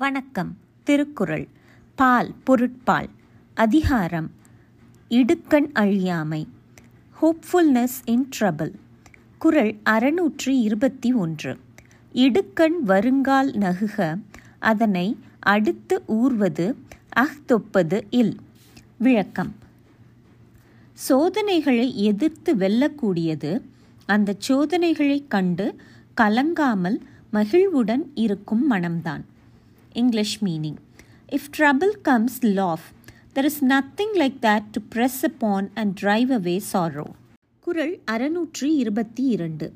வணக்கம். திருக்குறள். பால் பொருட்பால். அதிகாரம். இடுக்கண் அழியாமை. ஹோப்ஃபுல்னஸ் இன் ட்ரபிள் குறள் அறுநூற்றி இருபத்தி ஒன்று. இடுக்கண் வருங்கால் நகுக. அதனை அடுத்து ஊர்வது அஹ்தொப்பது இல். விளக்கம். சோதனைகளை எதிர்த்து வெல்லக்கூடியது அந்த சோதனைகளைக் கண்டு கலங்காமல் மகிழ்வுடன் இருக்கும் மனம்தான். English meaning if trouble comes laugh There is nothing like that to press upon and drive away sorrow. குறள் அறுநூற்றி இருபத்தி இரண்டு.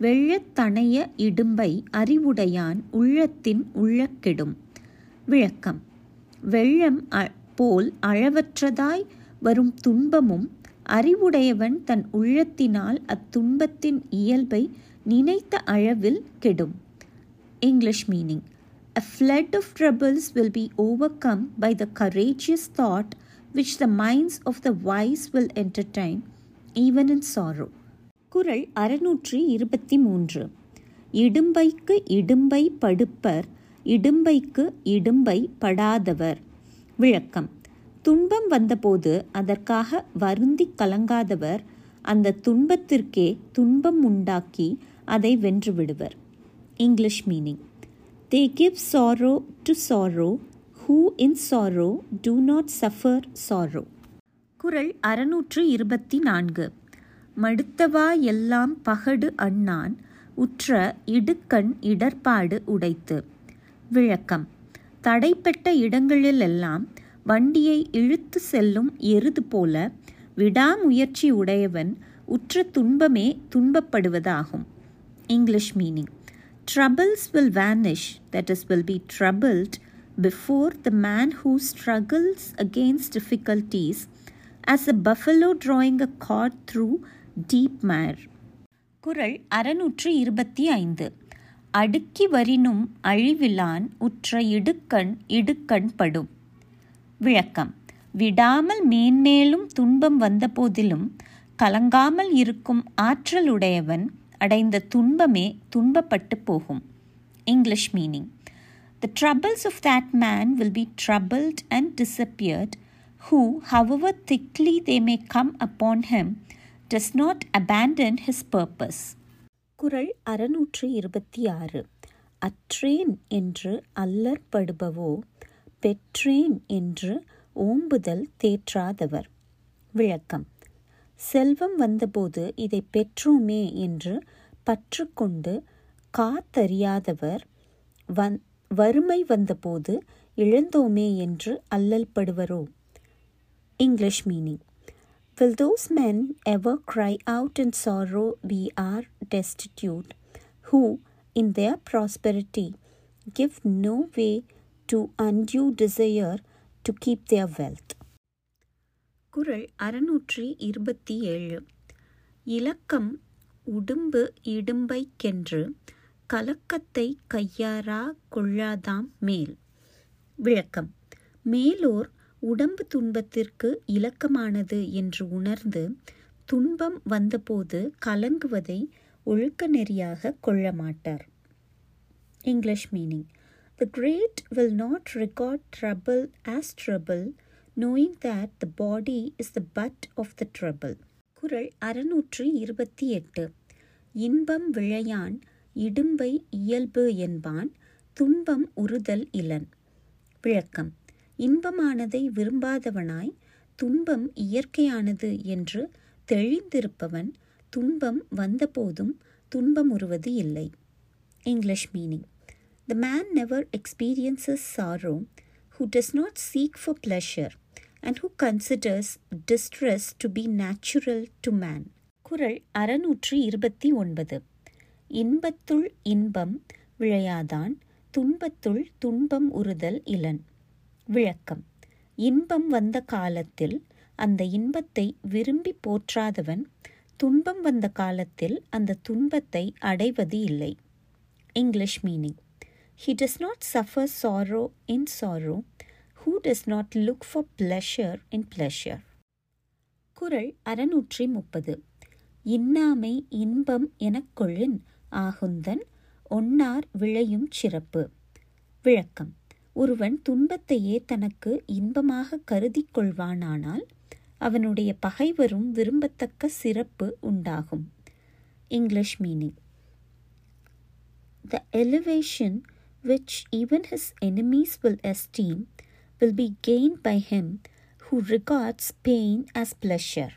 வெள்ளத்தணைய இடும்பை அறிவுடையான் உள்ளத்தின் உள்ளக்கெடும். விளக்கம். வெள்ளம் அ- போல் அளவற்றதாய் வரும் துன்பமும் அறிவுடையவன் தன் உள்ளத்தினால் அத்துன்பத்தின் இயல்பை நினைத்த அளவில் கெடும். English meaning A flood of troubles will be overcome by the courageous thought which the minds of the wise will entertain, even in sorrow. குறள் அறுநூற்றி இருபத்தி மூன்று. இடும்பைக்கு இடும்பை படுப்பர் இடும்பைக்கு இடும்பை படாதவர். விளக்கம். துன்பம் வந்தபோது அதற்காக வருந்தி கலங்காதவர் அந்த துன்பத்திற்கே துன்பம் உண்டாக்கி அதை வென்றுவிடுவர் English meaning. They give sorrow to sorrow who in sorrow do not suffer sorrow. குறள் அறுநூற்று இருபத்தி நான்கு. மடுத்தவா எல்லாம் பகடு அண்ணான் உற்ற இடுக்கண் இடர்பாடு உடைத்து. விளக்கம். தடைப்பட்ட இடங்களிலெல்லாம் வண்டியை இழுத்து செல்லும் எருது போல விடாமுயற்சி உடையவன் உற்ற துன்பமே துன்பப்படுவதாகும். English meaning. troubles will vanish that is will be troubled before the man who struggles against difficulties as a buffalo drawing a cord through deep mire குறள் அறுநூற்று இருபத்தி ஐந்து அடுக்கி வரினும் அழிவிலான் உற்ற இடுக்கண் இடுக்கண் படும் விளக்கம் விடாமல் மேன்மேலும் துன்பம் வந்தபோதிலும் கலங்காமல் இருக்கும் ஆற்றலுடையவன் அடைந்த துன்பமே துன்பப்பட்டு போகும் English meaning The troubles of that man will be troubled and disappeared, who, however thickly they may come upon him, does not abandon his purpose. குறள் அறுநூற்று இருபத்தி ஆறு அற்றேன் என்று அல்லற்படுபவோ பெற்றேன் என்று ஓம்புதல் தேற்றாதவர் விளக்கம் செல்வம் வந்தபோது இதை பெற்றோமே என்று பற்றுக்கொண்டு காத்தறியாதவர் வந் வறுமை வந்தபோது இழந்தோமே என்று அல்லல்படுவரோ English meaning Will those men ever cry out in sorrow, We are destitute, who, in their prosperity, give no way to undue desire to keep their wealth? குரல் அறுநூற்றி இருபத்தி ஏழு இலக்கம் உடும்பு இடும்பைக்கென்று கலக்கத்தை கையாரா கொள்ளாதாம் மேல். விளக்கம். மேலோர் உடம்பு துன்பத்திற்கு இலக்கமானது என்று உணர்ந்து துன்பம் வந்தபோது கலங்குவதை ஒழுக்க நெறியாக கொள்ள மாட்டார் English meaning. The great will not regard trouble as trouble, knowing that the body is the butt of the trouble குரல் அறுநூற்று இருபத்தி எட்டு. இன்பம் விழையான் இடும்பை இயல்பு என்பான் துன்பம் உறுதல் இலன். விளக்கம். இன்பமானதை விரும்பாதவனாய் துன்பம் இயற்கையானது என்று தெளிந்திருப்பவன் துன்பம் வந்தபோதும் துன்பமுறுவது இல்லை. English meaning. The man never experiences sorrow who does not seek for pleasure and who considers distress to be natural to man. குரல் அறுநூற்று இருபத்தி ஒன்பது. இன்பத்துள் இன்பம் விழையாதான் துன்பத்துள் துன்பம் உறுதல் இலன். விளக்கம். இன்பம் வந்த காலத்தில் அந்த இன்பத்தை விரும்பி போற்றாதவன் துன்பம் வந்த காலத்தில் அந்த துன்பத்தை அடைவது இல்லை. English meaning. He does not suffer sorrow in sorrow, who does not look for pleasure in pleasure. குரல் அறுநூற்றி முப்பது. இன்னாமை இன்பம் எனக்கொழின் ஆகுந்தன் ஒன்னார் விளையும் சிறப்பு. விளக்கம். ஒருவன் துன்பத்தையே தனக்கு இன்பமாக கருதி கொள்வானானால் அவனுடைய பகைவரும் விரும்பத்தக்க சிறப்பு உண்டாகும். English meaning. The elevation which even his enemies will esteem, will be gained by him who regards pain as pleasure.